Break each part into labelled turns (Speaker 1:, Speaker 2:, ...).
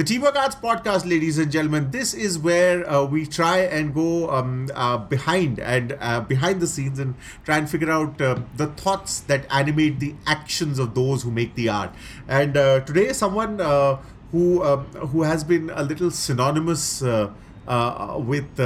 Speaker 1: The Teamwork Arts Podcast, ladies and gentlemen, this is where uh, we try and go um, uh, behind and uh, behind the scenes and try and figure out uh, the thoughts that animate the actions of those who make the art. And uh, today, someone uh, who um, who has been a little synonymous. with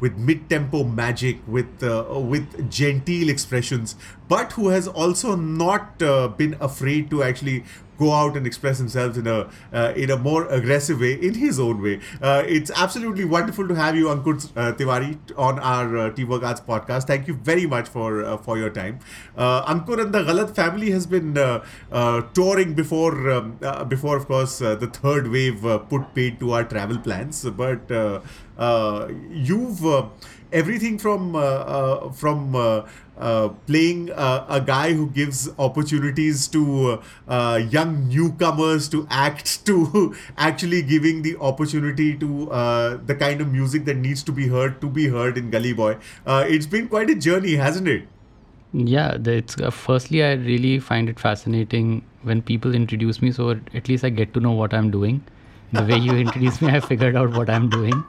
Speaker 1: with mid-tempo magic, with with genteel expressions, but who has also not been afraid to actually go out and express himself in a uh, in a more aggressive way, in his own way. Uh, it's absolutely wonderful to have you, Ankur uh, Tewari, on our uh, Teamwork Arts podcast. Thank you very much for uh, for your time. Uh, Ankur and the Ghalat family has been uh, touring before um, before, of course, the third wave put paid to our travel plans, but you've everything from from uh, playing uh, a guy who gives opportunities to uh, young newcomers to act to actually giving the opportunity to uh, the kind of music that needs to be heard to be heard in Gully Boy. Uh, it's been quite a journey, hasn't it?
Speaker 2: Yeah, it's firstly I really find it fascinating when people introduce me, so at least I get to know what I'm doing. The way you introduce me, I figured out what I'm doing.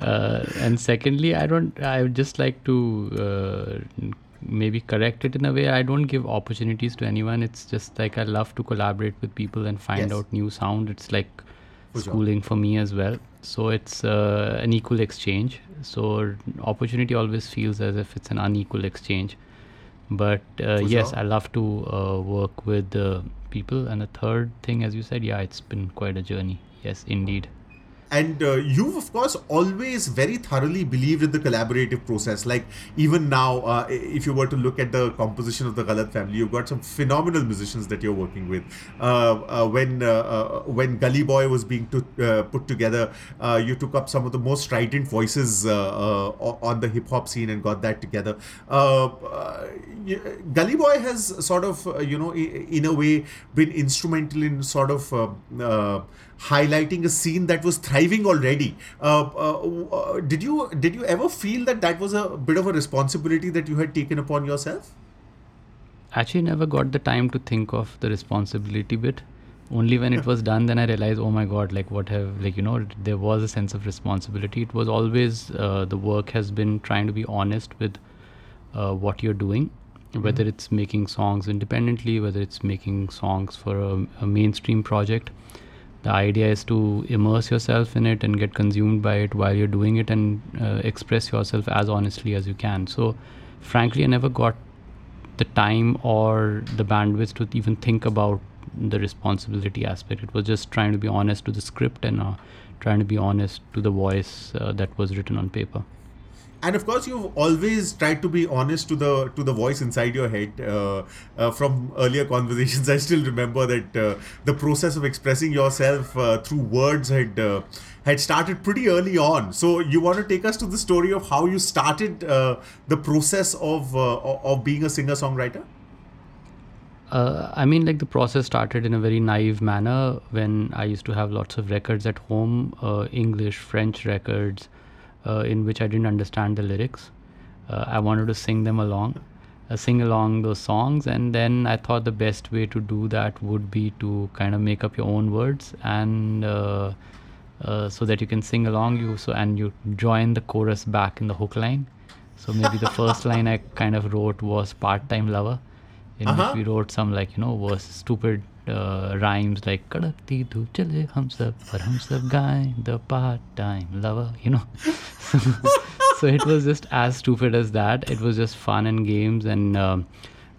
Speaker 2: Uh, and secondly i don't i would just like to uh, maybe correct it in a way. I don't give opportunities to anyone. It's just like i love to collaborate with people and find yes. out new sound. It's like schooling for me as well. So it's uh, an equal exchange. So opportunity always feels as if it's an unequal exchange. But uh, yes sure. i love to uh, work with people. And a third thing as you said yeah it's been quite a journey. Yes indeed
Speaker 1: and uh, you've of course always very thoroughly believed in the collaborative process. Like even now uh, if you were to look at the composition of the Ghalat family you've got some phenomenal musicians that you're working with. Uh, uh when uh, uh, when Gully Boy was being to, put together you took up some of the most strident voices on the hip hop scene and got that together. Gully Boy has sort of you know in a way been instrumental in sort of highlighting a scene that was thriving already. Uh, uh, uh, did you did you ever feel that that was a bit of a responsibility that you had taken upon yourself?
Speaker 2: Actually, never got the time to think of the responsibility bit. Only when it was done, then I realized, oh my god, like what have like you know, there was a sense of responsibility. It was always uh, the work has been trying to be honest with uh, what you're doing whether mm-hmm. it's making songs independently, whether it's making songs for a, a, mainstream project the idea is to immerse yourself in it and get consumed by it while you're doing it and uh, express yourself as honestly as you can. So frankly i never got the time or the bandwidth to even think about the responsibility aspect. It was just trying to be honest to the script and uh, trying to be honest to the voice uh, that was written on paper
Speaker 1: and of course you've always tried to be honest to the to the voice inside your head. Uh, uh, from earlier conversations i still remember that uh, the process of expressing yourself uh, through words had uh, had started pretty early on. So you want to take us to the story of how you started uh, the process of of being a singer songwriter
Speaker 2: I mean, like the process started in a very naive manner when I used to have lots of records at home, English, French records, uh, in which I didn't understand the lyrics. Uh, I wanted to sing them along, uh, sing along those songs, and then I thought the best way to do that would be to kind of make up your own words and. Uh, so that you can sing along you so and you join the chorus back in the hook line so maybe the first line i kind of wrote was part-time lover in uh-huh. which we wrote some like you know was stupid uh, rhymes like kadakti dhoop chale hum sab par hum sab gaye the part time lover you know? So it was just as stupid as that. It was just fun and games and uh,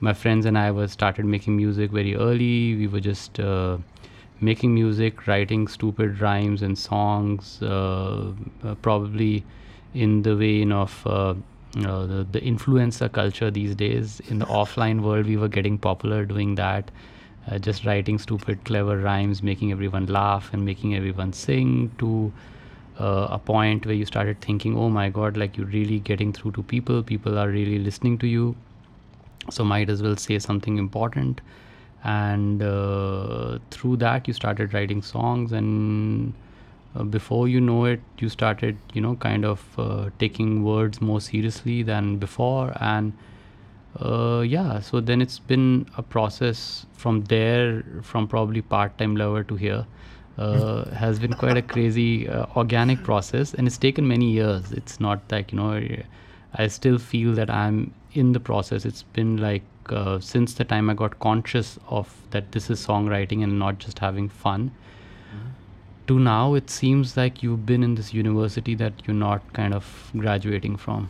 Speaker 2: my friends and i were started making music very early. We were just uh, making music writing stupid rhymes and songs uh, uh, probably in the vein of uh, the, the influencer culture these days. In the offline world we were getting popular doing that uh, just writing stupid, clever rhymes, making everyone laugh and making everyone sing to uh, a point where you started thinking, oh my God, like you're really getting through to people. People are really listening to you. So might as well say something important. And uh, through that, you started writing songs. And uh, before you know it, you started, you know, kind of uh, taking words more seriously than before. And uh, yeah so then it's been a process from there from probably part-time lover to here uh, has been quite a crazy uh, organic process, and it's taken many years. It's not like you know, I still feel that I'm in the process. It's been like uh, since the time I got conscious of that this is songwriting and not just having fun. To now, it seems like you've been in this university that you're not kind of graduating from.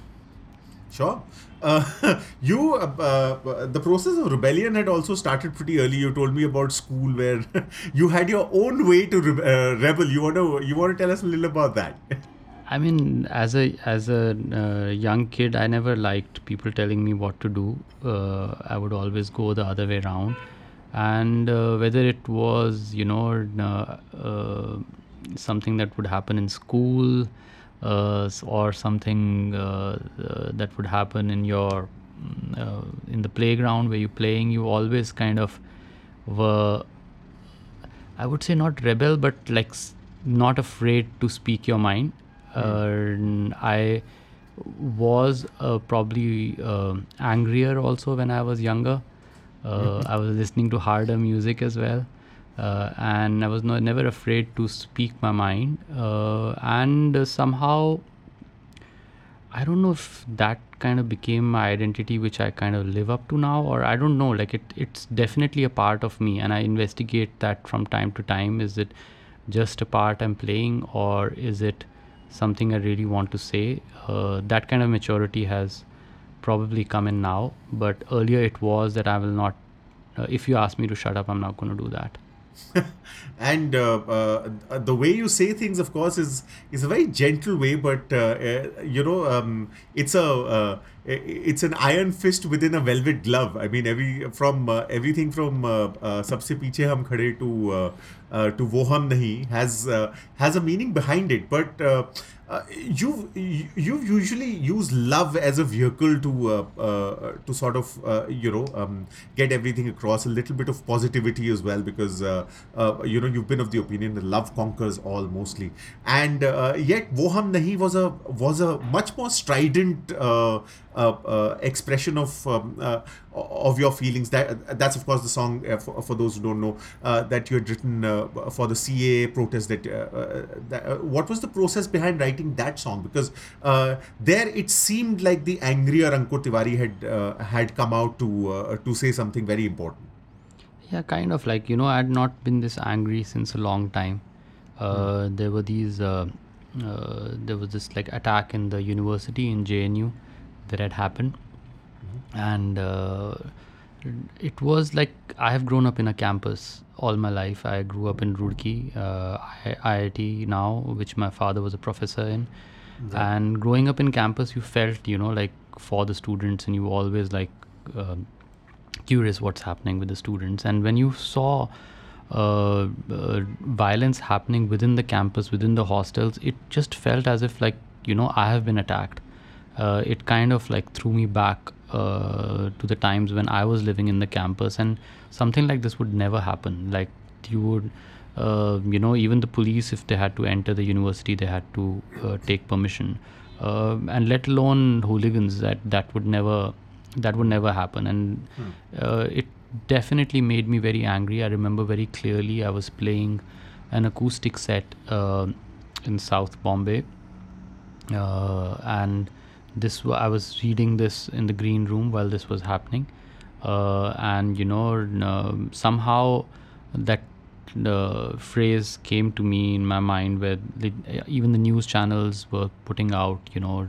Speaker 1: Sure. Uh, you, uh, uh, the process of rebellion had also started pretty early. You told me about school where you had your own way to re- uh, rebel. You want to you want to tell us a little about that?
Speaker 2: I mean, as a as a uh, young kid, I never liked people telling me what to do. Uh, I would always go the other way around, and uh, whether it was you know uh, something that would happen in school or something uh, uh, that would happen in your mm, uh, in the playground where you're playing, you always kind of were I would say not rebel, but like not afraid to speak your mind. Uh, I was uh, probably uh, angrier also when I was younger. Uh, I was listening to harder music as well, uh, and I was no, never afraid to speak my mind. Uh, and uh, somehow, I don't know if that kind of became my identity, which I kind of live up to now, or I don't know. Like it, it's definitely a part of me, and I investigate that from time to time. Is it just a part I'm playing, or is it something I really want to say? Uh, that kind of maturity has probably come in now, but earlier it was that I will not. Uh, if you ask me to shut up, I'm not going to do that.
Speaker 1: and uh, uh, the way you say things, of course, is is a very gentle way, but uh, uh, you know, um, it's a uh, it's an iron fist within a velvet glove. I mean, every from uh, everything from uh, "Sabse Piche Hum Khade" to to "Wo Hum Nahi" has uh, has a meaning behind it, but. Uh, uh, you you usually use love as a vehicle to uh, uh, to sort of uh, you know um, get everything across a little bit of positivity as well because uh, uh, you know you've been of the opinion that love conquers all mostly and uh, yet wo hum nahi was a was a much more strident uh, uh, uh, expression of um, uh, of your feelings. That that's of course the song uh, for, for those who don't know uh, that you had written uh, for the CAA protest that, uh, uh, that uh, what was the process behind writing that song? Because uh, there it seemed like the angrier Ankur Tewari had uh, had come out to uh, to say something very important.
Speaker 2: Yeah, kind of. Like you know, I had not been this angry since a long time. Uh, There were these, there was this like attack in the university in JNU that had happened, and uh, it was like I have grown up in a campus all my life. I grew up in Roorkee, uh, I- IIT now, which my father was a professor in. And growing up in campus, you felt, you know, like for the students, and you always like um curious what's happening with the students. And when you saw uh, uh, violence happening within the campus, within the hostels, it just felt as if like you know I have been attacked. Uh, it kind of like threw me back uh, to the times when I was living in the campus, and something like this would never happen. Like you would. Uh, you know, even the police, if they had to enter the university, they had to uh, take permission, uh, and let alone hooligans. That that would never, that would never happen. And uh, it definitely made me very angry. I remember very clearly. I was playing an acoustic set uh, in South Bombay, uh, and this I was reading this in the green room while this was happening, uh, and you know um, somehow that the phrase came to me in my mind where the, even the news channels were putting out you know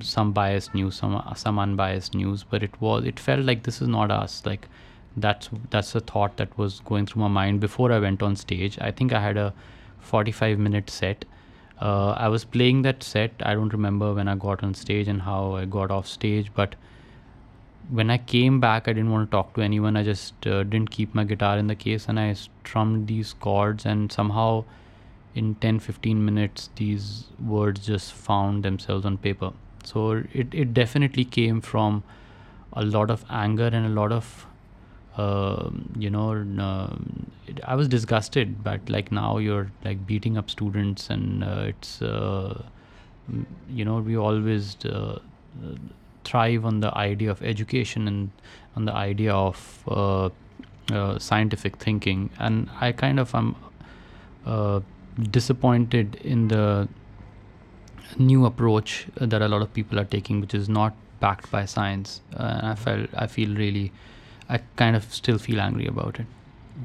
Speaker 2: some biased news some some unbiased news. But it was it felt like this is not us. Like that's that's a thought that was going through my mind before I went on stage. I think I had a 45 minute set uh, I was playing that set I don't remember when I got on stage and how I got off stage but when I came back, I didn't want to talk to anyone. I just uh, didn't keep my guitar in the case and I strummed these chords, and somehow in 10 15 minutes, these words just found themselves on paper. So it, it definitely came from a lot of anger and a lot of um, you know it, i was disgusted but like now you're like beating up students and uh, it's uh, you know we always uh, uh, thrive on the idea of education and on the idea of uh, uh, scientific thinking and i kind of am uh, disappointed in the new approach that a lot of people are taking, which is not backed by science. Uh, and I felt I feel really, I kind of still feel angry about it.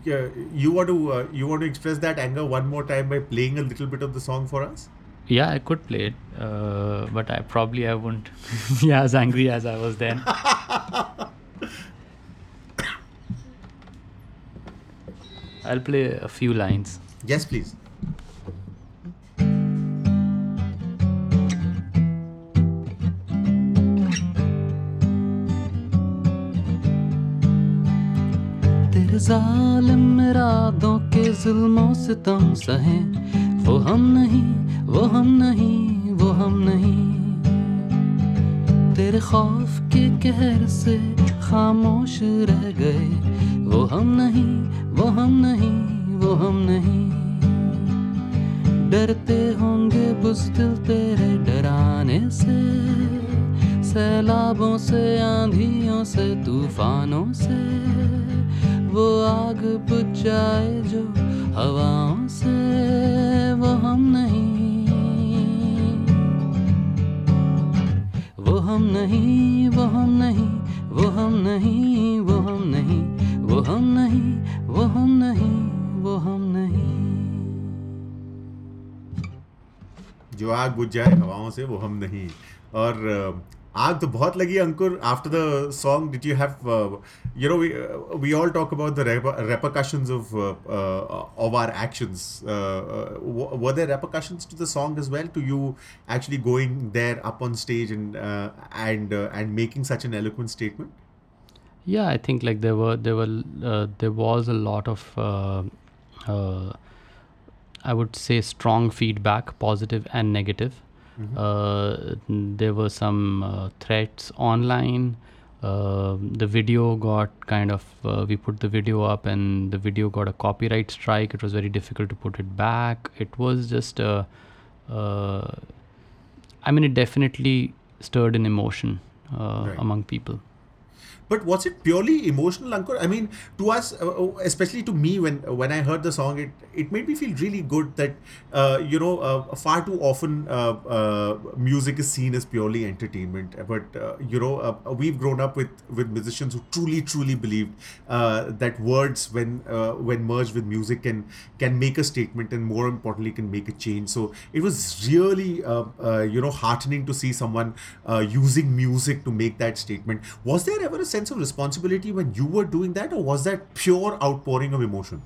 Speaker 1: Yeah, you want to uh, you want to express that anger one more time by playing a little bit of the song for us.
Speaker 2: Yeah, I could play it, uh, but I probably I wouldn't be as angry as I was then. I'll play a few lines.
Speaker 1: Yes, please.
Speaker 2: जालिम इरादों के जुल्मों से तुम सहे। वो हम नहीं, वो हम नहीं, वो हम नहीं। तेरे खौफ के कहर से खामोश रह गए। वो हम नहीं, वो हम नहीं, वो हम नहीं। डरते होंगे बुजदिल तेरे डराने से। सैलाबों से, आंधियों से, तूफानों से। वो आग बुझ जाए जो हवाओं से वो हम नहीं। वो हम नहीं, वो हम नहीं, वो हम नहीं, वो हम नहीं, वो हम नहीं, वो हम नहीं, वो हम नहीं।
Speaker 1: जो आग बुझ जाए हवाओं से वो हम नहीं। और आग तो बहुत लगी Ankur after the song did you have you know we all talk about the repercussions of uh, uh, of our actions uh, were there repercussions to the song as well to you actually going there up on stage and and and making such an eloquent statement
Speaker 2: yeah i think like there were there were there was a lot of I would say strong feedback, positive and negative. Mm-hmm. Uh, there were some uh, threats online. Uh, the video got kind of, uh, we put the video up and the video got a copyright strike. It was very difficult to put it back. It was just, uh, uh, I mean, it definitely stirred an emotion right. among people.
Speaker 1: But was it purely emotional, Ankur? I mean, to us, uh, uh, especially to me, when when I heard the song, it it made me feel really good that uh, you know uh, far too often uh, uh, music is seen as purely entertainment. But you know we've grown up with with musicians who truly truly believed that words when when merged with music can can make a statement and more importantly can make a change. So it was really you know heartening to see someone using music to make that statement. Was there ever a sense of responsibility when you were doing that, or was that pure outpouring of emotion?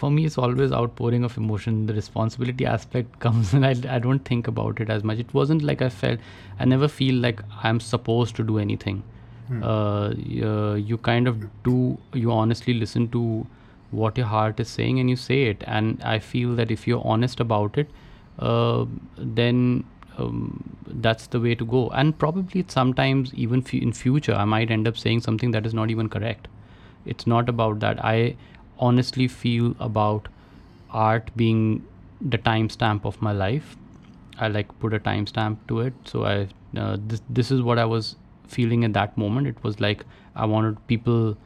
Speaker 2: For me, it's always outpouring of emotion. The responsibility aspect comes, and I, I don't think about it as much. It wasn't like I felt, I never feel like I'm supposed to do anything. Hmm. Uh, uh, you kind of do, you honestly listen to what your heart is saying and you say it. And I feel that if you're honest about it, uh, then um, that's the way to go. And probably sometimes even in future i might end up saying something that is not even correct. It's not about that. I honestly feel about art being the timestamp of my life. I like put a timestamp to it. So i uh, this this is what i was feeling at that moment. It was like i wanted people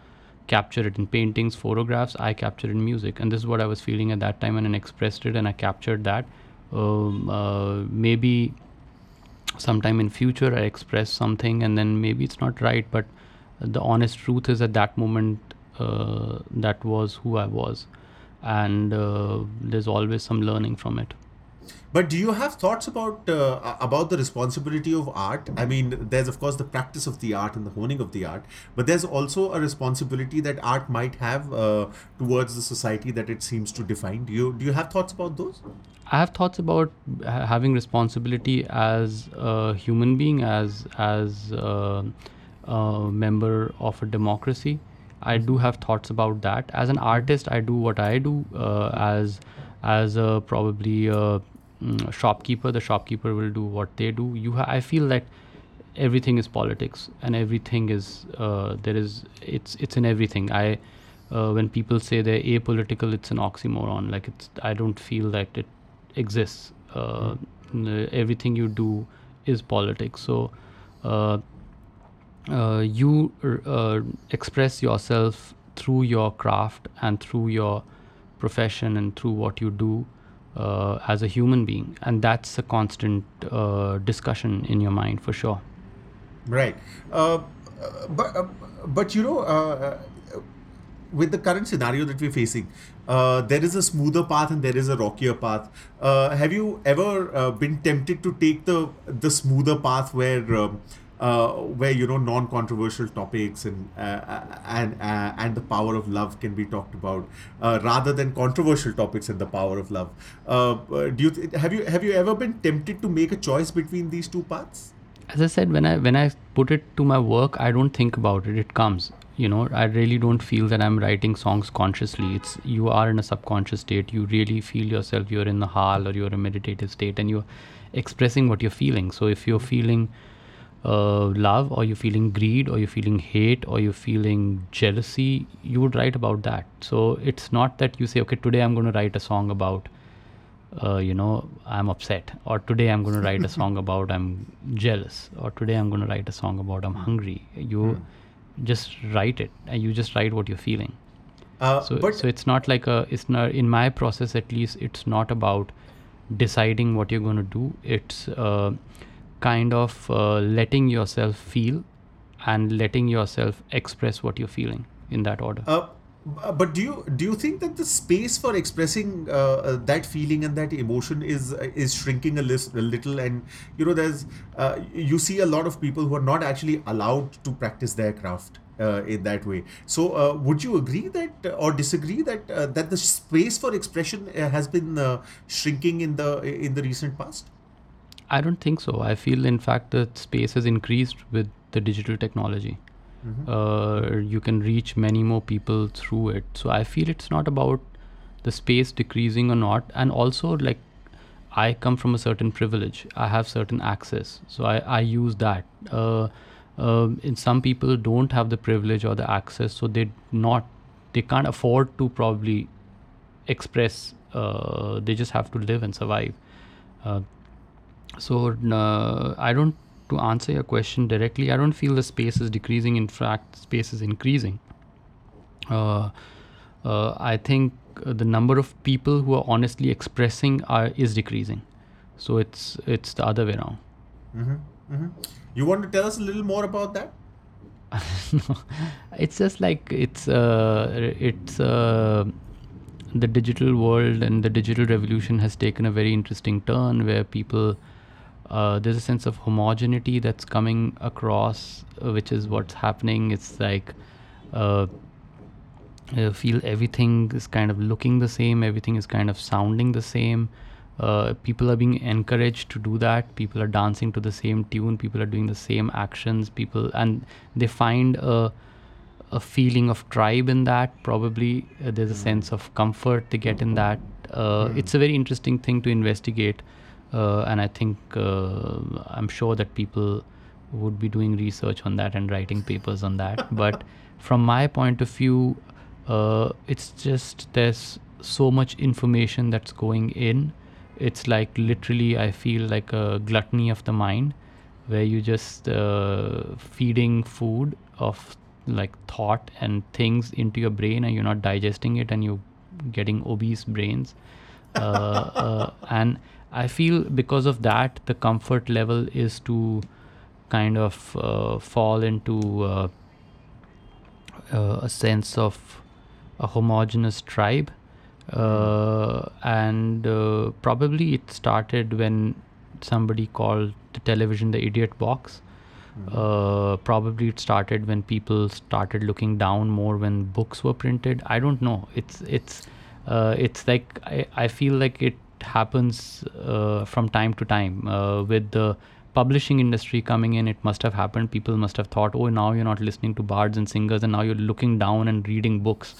Speaker 2: capture it in paintings photographs. I captured in music. And this is what i was feeling at that time and I expressed it and i captured that maybe sometime in future i express something and then maybe it's not right but the honest truth is at that moment uh, that was who i was. And uh, there's always some learning from it
Speaker 1: but do you have thoughts about uh, about the responsibility of art? I mean, there's of course the practice of the art and the honing of the art, but there's also a responsibility that art might have uh, towards the society that it seems to define. Do you do you have thoughts about those?
Speaker 2: I have thoughts about having responsibility as a human being, as as a, a member of a democracy. I do have thoughts about that. As an artist, I do what I do. Uh, as as a probably a mm, shopkeeper, the shopkeeper will do what they do. You, ha- I feel that everything is politics, and everything is uh, there is it's it's in everything. I uh, when people say they're apolitical, it's an oxymoron. Like it's I don't feel that it exists. Uh, mm. Everything you do is politics. So uh, uh, you uh, express yourself through your craft and through your profession and through what you do uh, as a human being, and that's a constant uh, discussion in your mind for sure.
Speaker 1: Right, uh, but uh, but you know, uh, with the current scenario that we're facing, uh, there is a smoother path and there is a rockier path. have you ever been tempted to take the the smoother path where um, uh, where you know non-controversial topics and uh, and uh, and the power of love can be talked about uh, rather than controversial topics and the power of love. Uh, uh, do you th- have you have you ever been tempted to make a choice between these two paths?
Speaker 2: As I said, when I when I put it to my work, I don't think about it. It comes. You know, I really don't feel that I'm writing songs consciously. It's you are in a subconscious state. You really feel yourself. You're in the hall or you're in a meditative state, and you're expressing what you're feeling. So if you're feeling uh, love or you're feeling greed or you're feeling hate or you're feeling jealousy you would write about that. So it's not that you say okay today i'm going to write a song about uh, you know i'm upset or today i'm going to write a song about i'm jealous or today i'm going to write a song about i'm hungry. You mm. just write it and you just write what you're feeling. Uh, so, but so it's not like a it's not in my process at least it's not about deciding what you're going to do. It's uh, kind of uh, letting yourself feel and letting yourself express what you're feeling in that order.
Speaker 1: Uh, but do you do you think that the space for expressing uh, uh that feeling and that emotion is is shrinking a, list, a little? And you know there's uh, you see a lot of people who are not actually allowed to practice their craft uh, in that way. So uh, would you agree that or disagree that that the space for expression has been shrinking in the in the recent past
Speaker 2: I don't think so. I feel, in fact, the space has increased with the digital technology. Mm-hmm. Uh, you can reach many more people through it. So I feel it's not about the space decreasing or not. And also, like, I come from a certain privilege. I have certain access. So I, I use that. Uh, uh, and some people don't have the privilege or the access, so they not they can't afford to probably express. Uh, they just have to live and survive. Uh, so uh, I don't to answer your question directly. I don't feel the space is decreasing. In fact, space is increasing. Uh, uh, I think the number of people who are honestly expressing are is decreasing. So it's it's the other way around.
Speaker 1: Mm-hmm. Mm-hmm. You want to tell us a little more about that?
Speaker 2: no, it's just like it's uh, it's uh, the digital world and the digital revolution has taken a very interesting turn where people uh, there's a sense of homogeneity that's coming across, uh, which is what's happening. It's like uh, feel everything is kind of looking the same, everything is kind of sounding the same. Uh, people are being encouraged to do that. People are dancing to the same tune. People are doing the same actions. People and they find a a feeling of tribe in that. Probably uh, there's a hmm. sense of comfort they get in that. Mm. It's a very interesting thing to investigate uh, and I think uh, I'm sure that people would be doing research on that and writing papers on that. but from my point of view, uh, it's just there's so much information that's going in. It's like literally, I feel like a gluttony of the mind, where you just uh, feeding food of like thought and things into your brain, and you're not digesting it, and you're getting obese brains. Uh, uh, and I feel because of that, the comfort level is to kind of uh, fall into uh, uh, a sense of a homogenous tribe. Uh, and uh, probably it started when somebody called the television the idiot box. Mm-hmm. Uh, probably it started when people started looking down more when books were printed. I don't know. It's it's it's like I, I feel like it happens uh, from time to time. Uh, with the publishing industry coming in it must have happened. People must have thought oh now you're not listening to bards and singers and now you're looking down and reading books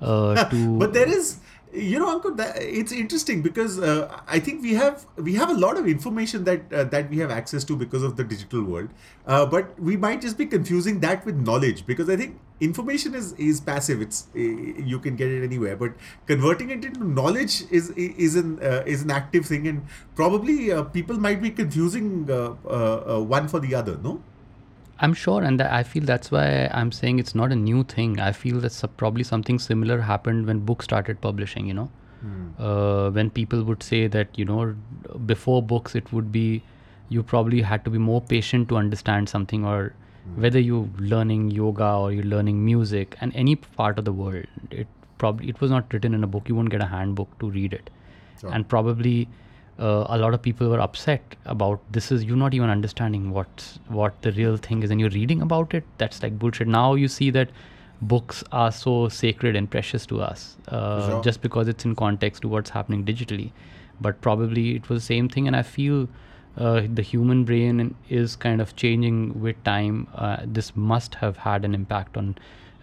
Speaker 2: uh, to
Speaker 1: but there is you know Ankur that, it's interesting because uh, i think we have we have a lot of information that uh, that we have access to because of the digital world. Uh, but we might just be confusing that with knowledge because i think information is is passive. It's you can get it anywhere. But converting it into knowledge is is an uh, is an active thing. And probably uh, people might be confusing uh, one for the other no
Speaker 2: I'm sure, and I feel that's why I'm saying it's not a new thing. I feel that probably something similar happened when books started publishing. You know, uh, when people would say that you know before books it would be you probably had to be more patient to understand something or whether you're learning yoga or you're learning music and any part of the world it probably it was not written in a book you won't get a handbook to read it
Speaker 1: Sure.
Speaker 2: and probably uh, a lot of people were upset about this is you're not even understanding what what the real thing is and you're reading about it. That's like bullshit. Now you see that books are so sacred and precious to us uh,
Speaker 1: Sure.
Speaker 2: just because it's in context to what's happening digitally. But probably it was the same thing and i feel uh, the human brain is kind of changing with time. Uh, this must have had an impact on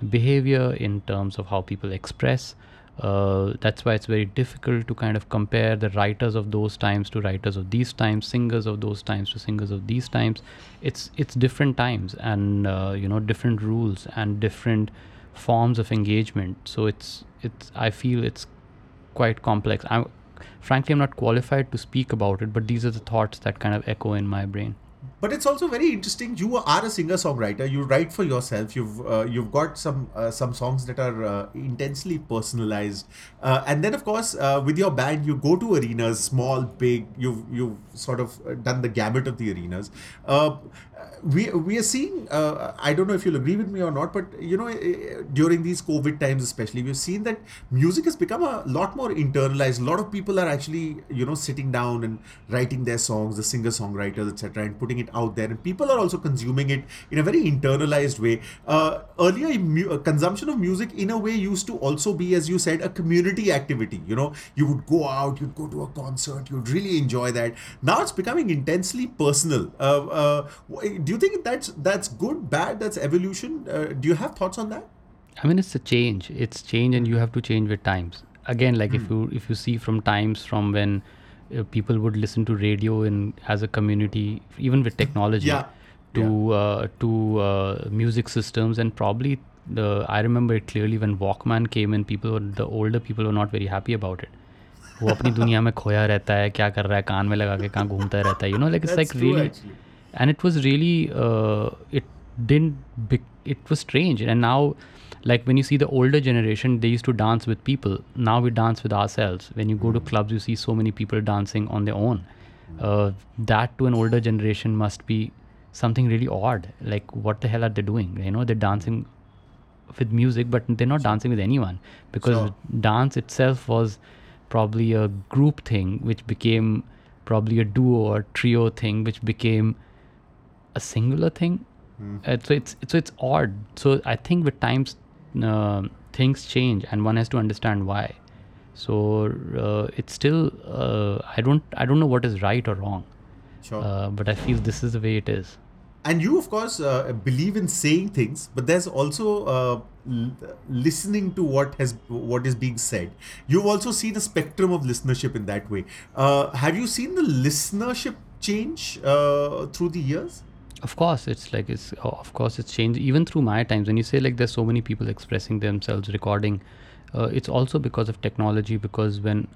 Speaker 2: behavior in terms of how people express uh, that's why it's very difficult to kind of compare the writers of those times to writers of these times singers of those times to singers of these times. It's it's different times and uh, you know different rules and different forms of engagement. So it's it's i feel it's quite complex. I'm frankly i'm not qualified to speak about it but these are the thoughts that kind of echo in my brain
Speaker 1: but it's also very interesting. You are a singer-songwriter. You write for yourself. You've uh, you've got some uh, some songs that are uh, intensely personalized, uh, and then of course uh, with your band you go to arenas, small, big. You've you've sort of uh, done the gamut of the arenas. We we are seeing. Uh, I don't know if you'll agree with me or not, but you know eh, during these COVID times, especially, we've seen that music has become a lot more internalized. A lot of people are actually you know sitting down and writing their songs, the singer-songwriters, etc., and putting it out there, and people are also consuming it in a very internalized way. Uh, earlier, mu- uh, consumption of music in a way used to also be, as you said, a community activity. You know, you would go out, you'd go to a concert, you'd really enjoy that. Now it's becoming intensely personal. Uh, uh, do you think that's that's good, bad? That's evolution. Uh, do you have thoughts on that?
Speaker 2: I mean, it's a change. It's change, and you have to change with times. Again, like if you if you see from times from when uh, people would listen to radio in as a community, even with technology,
Speaker 1: Yeah.
Speaker 2: to uh, to uh, music systems, and probably the I remember it clearly when Walkman came in. People were the older people were not very happy about it. वो अपनी दुनिया में खोया रहता है क्या कर रहा है कान में लगा के कहाँ घूमता रहता है you know like it's
Speaker 1: That's
Speaker 2: like
Speaker 1: true,
Speaker 2: really
Speaker 1: actually.
Speaker 2: and it was really uh, it didn't bec- it was strange. And now like when you see the older generation they used to dance with people. Now we dance with ourselves. When you go to clubs you see so many people dancing on their own. Uh, that to an older generation must be something really odd. Like what the hell are they doing? You know they're dancing with music but they're not dancing with anyone. Because
Speaker 1: Sure.
Speaker 2: dance itself was probably a group thing which became probably a duo or trio thing which became a singular thing. Uh, so it's so it's odd. So i think with times uh, things change and one has to understand why. So uh, it's still uh, i don't i don't know what is right or wrong
Speaker 1: Sure.
Speaker 2: uh, but i feel this is the way it is.
Speaker 1: And you of course uh, believe in saying things but there's also uh, l- listening to what has what is being said. You've also seen a spectrum of listenership in that way. Uh, have you seen the listenership change uh, through the years
Speaker 2: of course it's like it's oh, of course it's changed. Even through my times when you say like there's so many people expressing themselves recording uh, it's also because of technology because when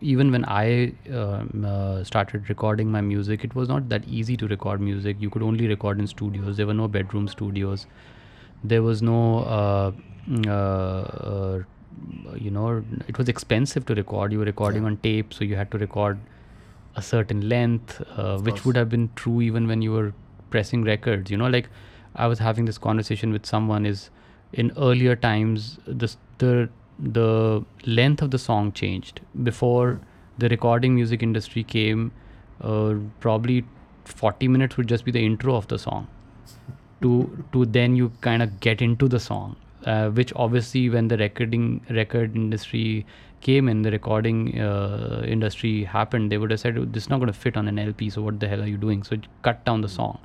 Speaker 2: even when i um, uh, started recording my music it was not that easy to record music. You could only record in studios. There were no bedroom studios. There was no uh, mm, uh, uh, you know it was expensive to record. You were recording on tape so you had to record a certain length uh, which would have been true even when you were pressing records you know like i was having this conversation with someone is in earlier times the the the length of the song changed. Before the recording music industry came uh, probably 40 minutes would just be the intro of the song. To to then you kind of get into the song uh, which obviously when the recording record industry came in the recording uh, industry happened they would have said this is not going to fit on an lp so what the hell are you doing? So cut down the song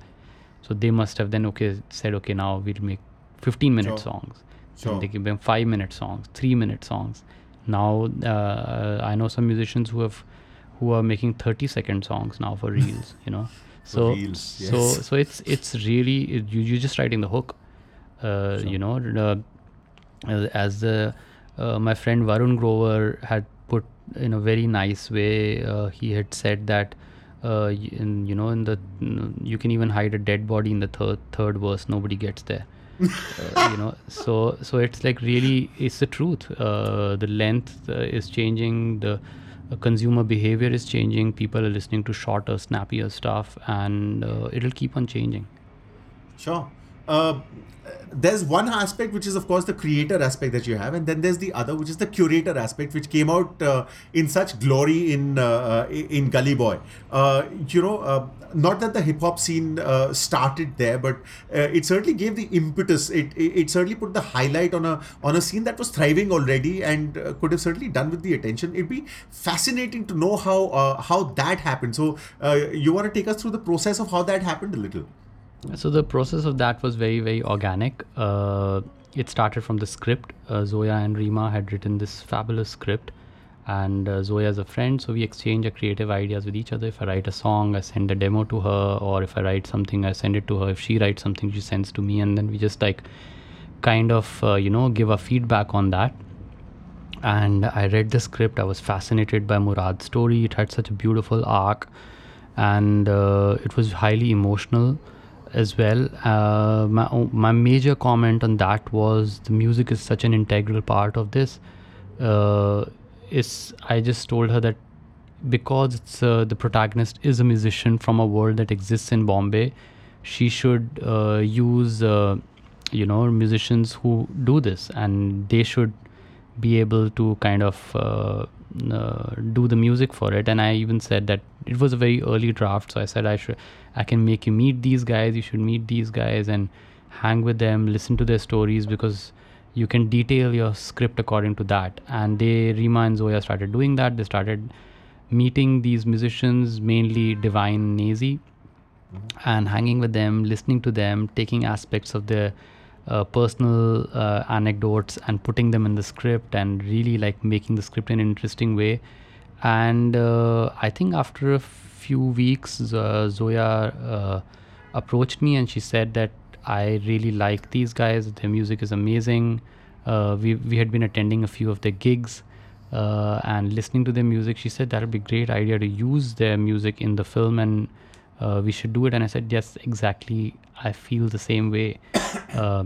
Speaker 2: so they must have then okay said okay now we'll make 15 minute
Speaker 1: Sure.
Speaker 2: songs
Speaker 1: Sure.
Speaker 2: they give them 5 minute songs 3 minute songs now uh, i know some musicians who have who are making 30 second songs now for reels you know so
Speaker 1: reels,
Speaker 2: so
Speaker 1: yes.
Speaker 2: so it's it's really it, you, you're just writing the hook uh, you know uh, as- the uh, my friend Varun Grover had put in a very nice way uh, he had said that uh, in, you know in the you can even hide a dead body in the third third verse. Nobody gets there. Uh, you know so so it's like really it's the truth. Uh, the length uh, is changing. The uh, consumer behavior is changing. People are listening to shorter snappier stuff and uh, it'll keep on changing.
Speaker 1: Sure. There's one aspect which is of course the creator aspect that you have and then there's the other which is the curator aspect which came out uh, in such glory in uh, uh, in gully boy. Uh, you know uh, not that the hip hop scene started there but it certainly gave the impetus. It, it it certainly put the highlight on a on a scene that was thriving already and could have certainly done with the attention. It'd be fascinating to know how how that happened. So you want to take us through the process of how that happened a little
Speaker 2: So the process of that was very, very organic. Uh, it started from the script. Uh, Zoya and Reema had written this fabulous script, and uh, Zoya is a friend, so we exchange our creative ideas with each other. If I write a song, I send a demo to her, or if I write something, I send it to her. If she writes something, she sends to me, and then we just like kind of uh, you know give a feedback on that. And I read the script. I was fascinated by Murad's story. It had such a beautiful arc, and uh, it was highly emotional as well. Uh, my my major comment on that was the music is such an integral part of this. Uh, is I just told her that because it's uh, the protagonist is a musician from a world that exists in Bombay, she should uh, use uh, you know musicians who do this, and they should be able to kind of uh, Uh, do the music for it. And i even said that it was a very early draft so i said i should i can make you meet these guys you should meet these guys and hang with them listen to their stories because you can detail your script according to that. And they Reema and zoya started doing that. They started meeting these musicians mainly divine Naezy mm-hmm. and hanging with them, listening to them, taking aspects of their uh, personal uh, anecdotes and putting them in the script and really like making the script in an interesting way. And uh, I think after a few weeks, uh, Zoya uh, approached me and she said that I really like these guys. Their music is amazing. Uh, we we had been attending a few of their gigs and listening to their music. She said that would be a great idea to use their music in the film and we should do it. And I said, yes, exactly. I feel the same way. uh,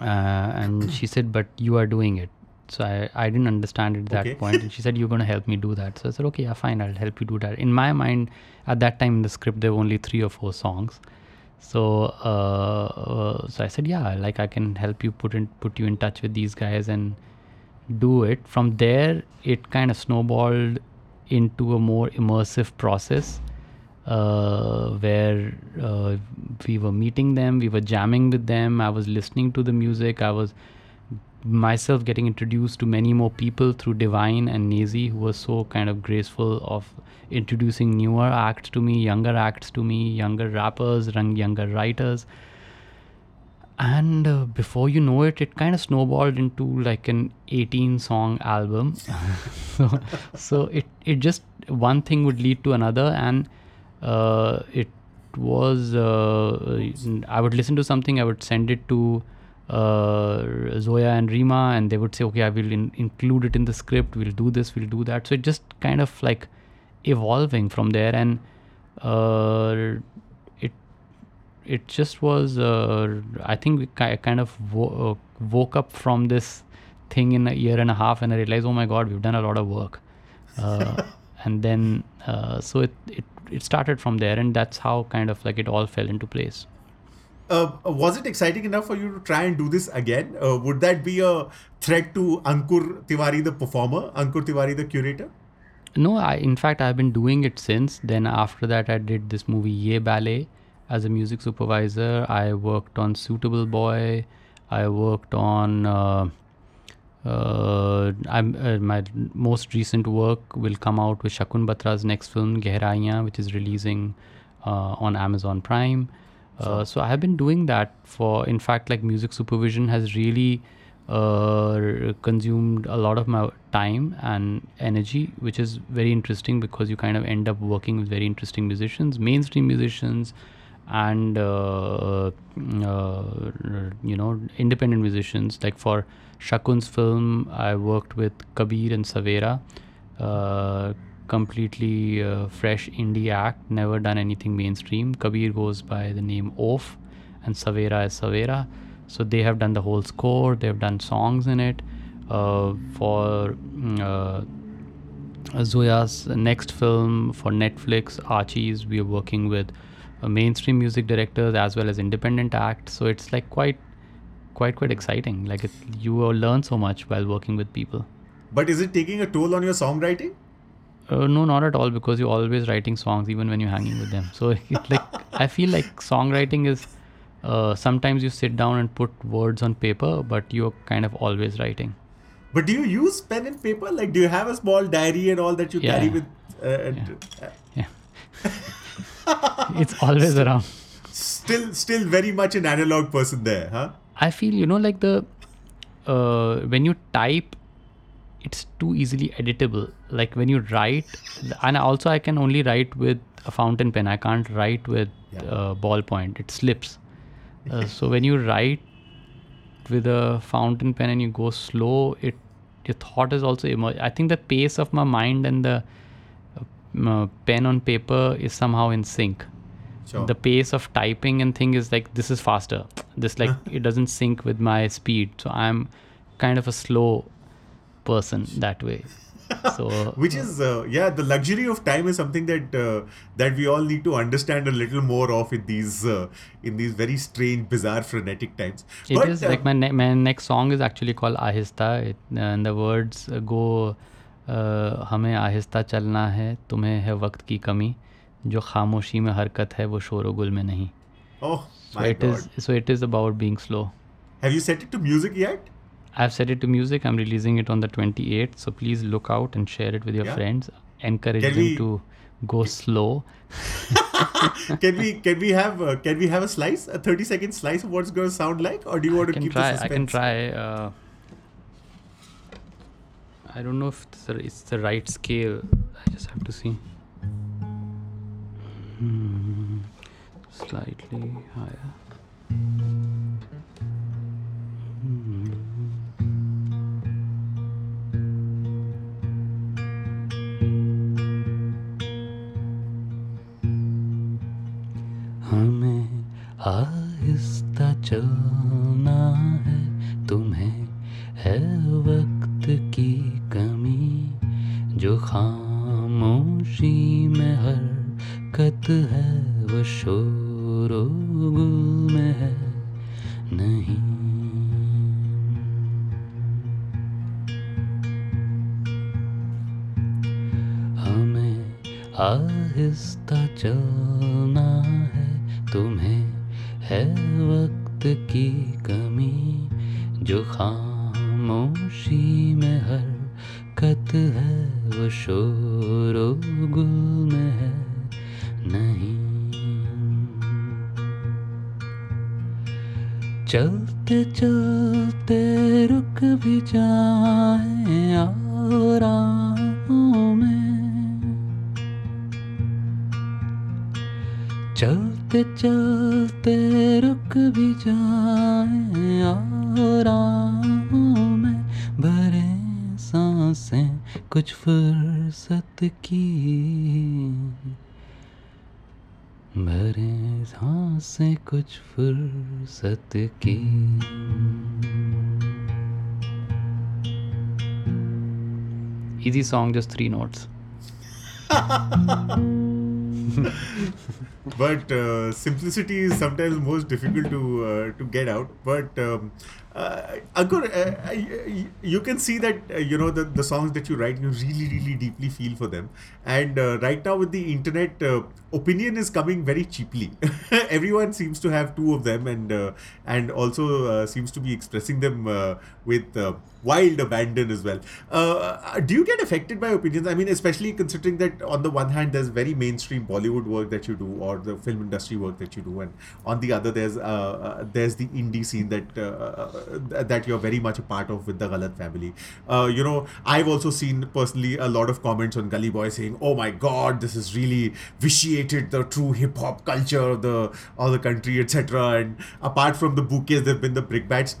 Speaker 2: uh, and she said, but you are doing it. So I, I didn't understand it at that
Speaker 1: Okay.
Speaker 2: point. And she said, you're going to help me do that. So I said, okay, yeah, fine. I'll help you do that. In my mind, at that time in the script, there were only three or four songs. So, uh, uh, so I said, yeah, like I can help you put in, put you in touch with these guys and do it. From there, it kind of snowballed into a more immersive process uh, where uh, we were meeting them, we were jamming with them. I was listening to the music. I was myself getting introduced to many more people through Divine and Naezy, who was so kind of graceful of introducing newer acts to me, younger acts to me, younger rappers, young- younger writers and uh, before you know it it kind of snowballed into like an 18 song album so, so it it just one thing would lead to another and uh, it was uh, i would listen to something i would send it to uh, zoya and Reema and they would say okay i will in- include it in the script we'll do this we'll do that. So it just kind of like evolving from there and uh, it it just was uh, i think we ki- kind of wo- uh, woke up from this thing in a year and a half and i realized oh my god we've done a lot of work. Uh, and then uh, so it, it it started from there and that's how kind of like it all fell into place.
Speaker 1: Uh, was it exciting enough for you to try and do this again? Uh, would that be a threat to Ankur Tewari, the performer, Ankur Tewari, the curator?
Speaker 2: no i in fact i've been doing it since. Then after that i did this movie Yeh Ballet. As a music supervisor i worked on suitable boy. I worked on uh, uh, I'm, uh, my most recent work will come out with Shakun Batra's next film Gehraiyan, which is releasing uh, on Amazon Prime. Uh, so I have been doing that for, in fact, like music supervision has really uh, consumed a lot of my time and energy, which is very interesting because you kind of end up working with very interesting musicians, mainstream musicians, and uh, uh, you know independent musicians. Like for Shakun's film, I worked with Kabir and Savera. Uh, completely uh, fresh indie act, never done anything mainstream. Kabir goes by the name OAFF, and Savera is Savera. So they have done the whole score. They've done songs in it. Uh, for mm, uh, Zoya's next film for Netflix, Archie's, we are working with uh, mainstream music directors as well as independent acts. So it's like quite, quite, quite exciting. Like it, you learn so much while working with people.
Speaker 1: But is it taking a toll on your songwriting?
Speaker 2: Uh, no, not at all, because you're always writing songs even when you're hanging with them. So, it, like, I feel like songwriting is uh, sometimes you sit down and put words on paper, but you're kind of always writing.
Speaker 1: But do you use pen and paper? Like, do you have a small diary and all that you
Speaker 2: Yeah.
Speaker 1: carry with? Uh, and, uh,
Speaker 2: Yeah. it's always around.
Speaker 1: still, still very much an analog person there, huh?
Speaker 2: I feel, you know, like the, uh, when you type, it's too easily editable. Like when you write, and also I can only write with a fountain pen. I can't write with
Speaker 1: Yeah.
Speaker 2: uh, ballpoint. It slips. Uh, so when you write with a fountain pen and you go slow, it your thought is also emerge. I think the pace of my mind and the uh, uh, pen on paper is somehow in sync
Speaker 1: Sure.
Speaker 2: The pace of typing and thing is like this is faster. This like it doesn't sync with my speed. So I'm kind of a slow person that way. So
Speaker 1: Which is, uh, yeah, the luxury of time is something that uh, that we all need to understand a little more of in these uh, in these very strange, bizarre, frenetic times.
Speaker 2: It is
Speaker 1: uh,
Speaker 2: like my ne- my next song is actually called Ahista. It, and the words uh, go uh, हमें आहिस्ता चलना है तुम्हें है वक्त की कमी जो खामोशी में हरकत है वो शोर गुल में नहीं so it is so it is about being slow
Speaker 1: have you set it to music yet
Speaker 2: I have set it to music I on the 28th so please look out and share it with your friends encourage
Speaker 1: can
Speaker 2: them
Speaker 1: we,
Speaker 2: to go slow.
Speaker 1: can we can we have uh, can we have a slice a thirty second slice of what's going to sound like, or do you want
Speaker 2: I
Speaker 1: to keep
Speaker 2: try,
Speaker 1: the suspense?
Speaker 2: I can try. Uh, I don't know if it's the, it's the right scale. I just have to see. Hmm, slightly higher. हमें आहिस्ता चलना है तुम्हें है वक्त की कमी जो खामोशी हरकत है, वो शोर में है, नहीं। हमें आहिस्ता चलना है, तुम्हें है वक्त की कमी, जो खामोशी में हर कत है, वो शोर चलते चलते रुक भी जाए आरामों में। चलते चलते रुक भी जाए आरामों में। भरे साँसें, कुछ फुर्सत की यहाँ से कुछ फुर्सत की। Easy song just three notes
Speaker 1: but uh, simplicity is sometimes most difficult to uh, to get out. But um, uh, Ankur, uh, you can see that uh, you know the, the songs that you write, you really, really deeply feel for them. And uh, right now with the internet, uh, opinion is coming very cheaply. Everyone seems to have two of them, and and also seems to be expressing them with. Wild abandon as well. Do you get affected by opinions? I mean, especially considering that on the one hand, there's very mainstream Bollywood work that you do, or the film industry work that you do, and on the other, there's uh, uh, there's the indie scene that uh, uh, that you're very much a part of with the Ghalat family. You know, I've also seen personally a lot of comments on Gully Boy saying, "Oh my God, this is really vitiated the true hip hop culture of the of the country, etc." And apart from the bouquets, there've been the brickbats.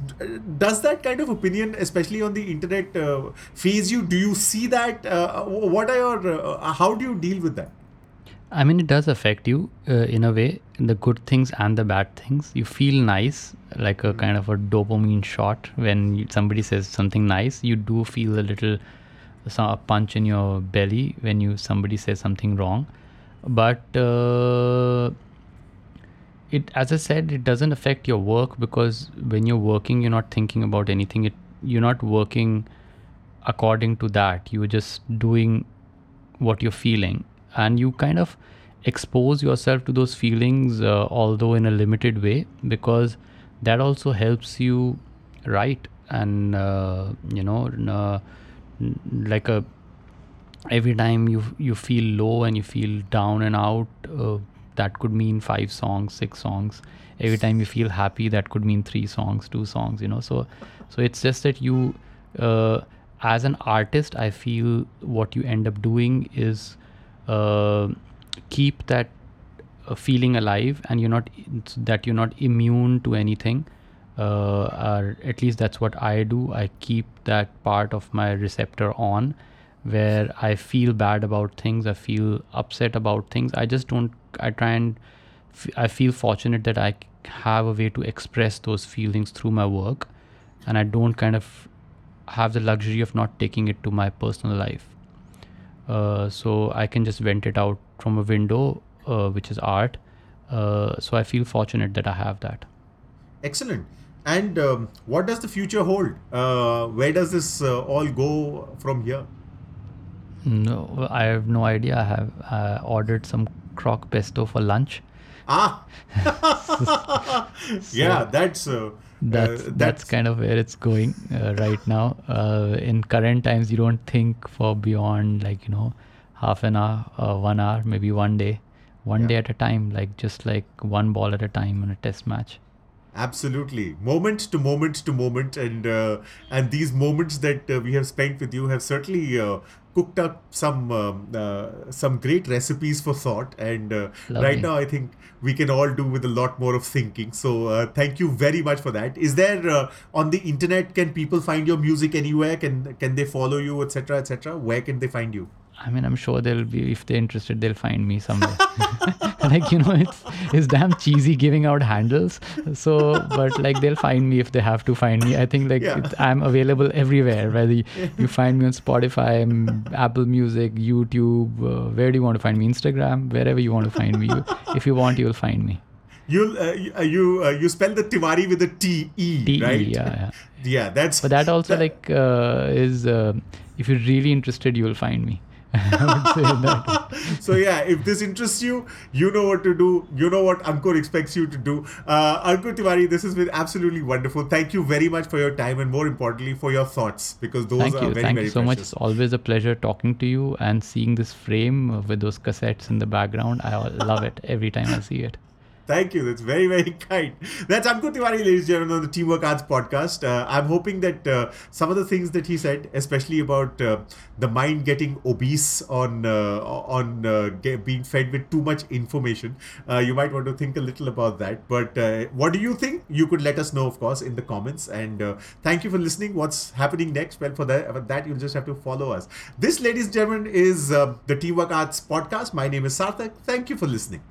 Speaker 1: Does that kind of opinion, especially on the internet, faze you? Do you see that? What are your? How do you deal with that?
Speaker 2: I mean, it does affect you uh, in a way, the good things and the bad things. You feel nice, like a kind of a dopamine shot when you, somebody says something nice. You do feel a little a punch in your belly when you somebody says something wrong, but uh, it, as I said, it doesn't affect your work because when you're working, you're not thinking about anything. It you're not working according to that. You're just doing what you're feeling and you kind of expose yourself to those feelings uh, although in a limited way because that also helps you write and uh, you know uh, like a every time you you feel low and you feel down and out uh, that could mean five songs six songs. Every time you feel happy that could mean three songs two songs you know. So so it's just that you uh, as an artist i feel what you end up doing is uh, keep that uh, feeling alive and you're not that you're not immune to anything uh, or at least that's what i do. I keep that part of my receptor on where i feel bad about things. I feel upset about things. I just don't i try and f- I feel fortunate that i have a way to express those feelings through my work and i don't kind of have the luxury of not taking it to my personal life so I can just vent it out from a window, uh, which is art. Uh, so I feel fortunate that I have that.
Speaker 1: Excellent. And um, what does the future hold? Uh, where does this uh, all go from here?
Speaker 2: No, I have no idea. I have uh, ordered some croque pesto for lunch.
Speaker 1: Ah, so, yeah, that's
Speaker 2: that's, uh, that's, that's kind of where it's going uh, right now. Uh, in current times, you don't think for beyond like you know half an hour, uh, one hour, maybe one day, one yeah. day at a time, like just like one ball at a time in a test match.
Speaker 1: Absolutely, moment to moment to moment, and uh, and these moments that uh, we have spent with you have certainly cooked up some um, uh, some great recipes for thought and uh, right now i think we can all do with a lot more of thinking. So uh, thank you very much for that. Is there uh, on the internet can people find your music anywhere? Can can they follow you etc etc where can they find you
Speaker 2: I mean, I'm sure they'll be if they're interested, they'll find me somewhere. like you know, it's it's damn cheesy giving out handles. So, but like they'll find me if they have to find me. I think like yeah. I'm available everywhere. Whether you, you, find me on Spotify, Apple Music, YouTube, uh, where do you want to find me? Instagram, wherever you want to find me. You, if you want, you'll find me.
Speaker 1: You'll uh, you uh, you, uh, spell the Tewari with a T E, T-E, right?
Speaker 2: Yeah, yeah.
Speaker 1: yeah, that's.
Speaker 2: But that also that, like uh, is uh, if you're really interested, you will find me.
Speaker 1: so yeah, if this interests you, you know what to do. You know what Ankur expects you to do. Uh, Ankur Tewari, this has been absolutely wonderful. Thank you very much for your time and more importantly for your thoughts because those
Speaker 2: Thank
Speaker 1: are
Speaker 2: you.
Speaker 1: very
Speaker 2: Thank
Speaker 1: very
Speaker 2: you so
Speaker 1: precious.
Speaker 2: much. It's always a pleasure talking to you and seeing this frame with those cassettes in the background. I love it every time I see it.
Speaker 1: Thank you. That's very, very kind. That's Ankur Tewari, ladies and gentlemen, on the Teamwork Arts podcast. Uh, I'm hoping that uh, some of the things that he said, especially about uh, the mind getting obese on uh, on uh, get, being fed with too much information, uh, you might want to think a little about that. But what do you think? You could let us know, of course, in the comments. And thank you for listening. What's happening next? Well, for that, for that you'll just have to follow us. This, ladies and gentlemen, is the Teamwork Arts podcast. My name is Sarthak. Thank you for listening.